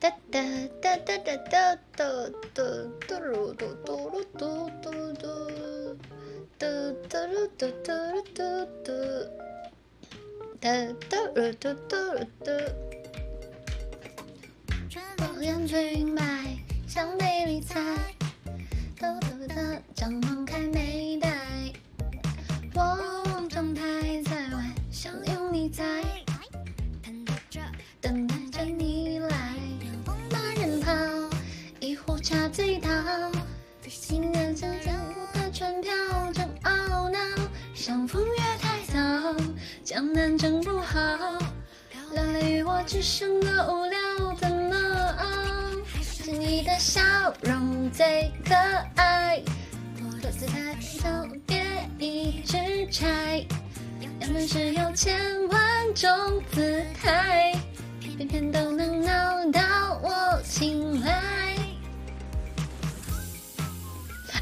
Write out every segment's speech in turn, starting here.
哒哒哒哒哒哒哒哒嘟噜嘟嘟噜嘟嘟嘟嘟嘟噜嘟嘟噜嘟嘟哒嘟噜嘟嘟噜嘟。我养裙摆，醉倒，情人之间的船票正懊恼。相逢月太早，江南正不好，聊聊与我只剩个无聊，怎么熬？是你的笑容最可爱，我的姿态特别一直拆，两人只有千万种姿态，偏偏都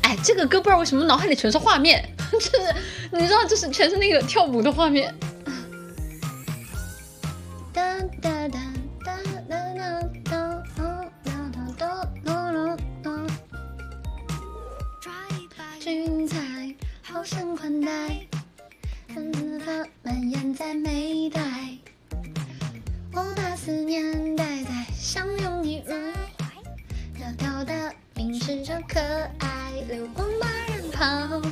哎，这个歌不知道为什么脑海里全是画面，就是你知道，就是全是那个跳舞的画面。哒哒哒哒哒哒哒哒哒哒哒哒。君才好生宽待，粉丝它蔓延在眉黛。我把思念带在相拥一入怀，调调的凝视着可爱，流光把人跑，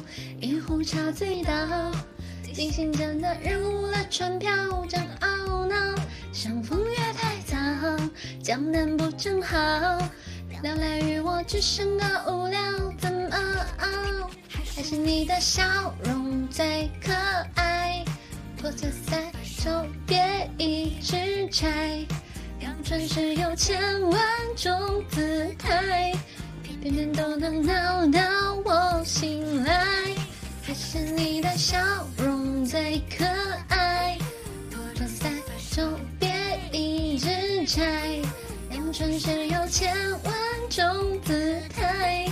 一壶茶醉倒。精心真的入了船票，正懊恼。相逢月太早，江南不正好。聊来与我只剩个无聊，怎么熬？还是你的笑容最可爱。破旧赛手别一直拆，阳春时有千万种姿态，偏偏都能闹到我醒来。还是你的笑容最可爱，破旧赛手别一直拆，阳春时有千万种姿态，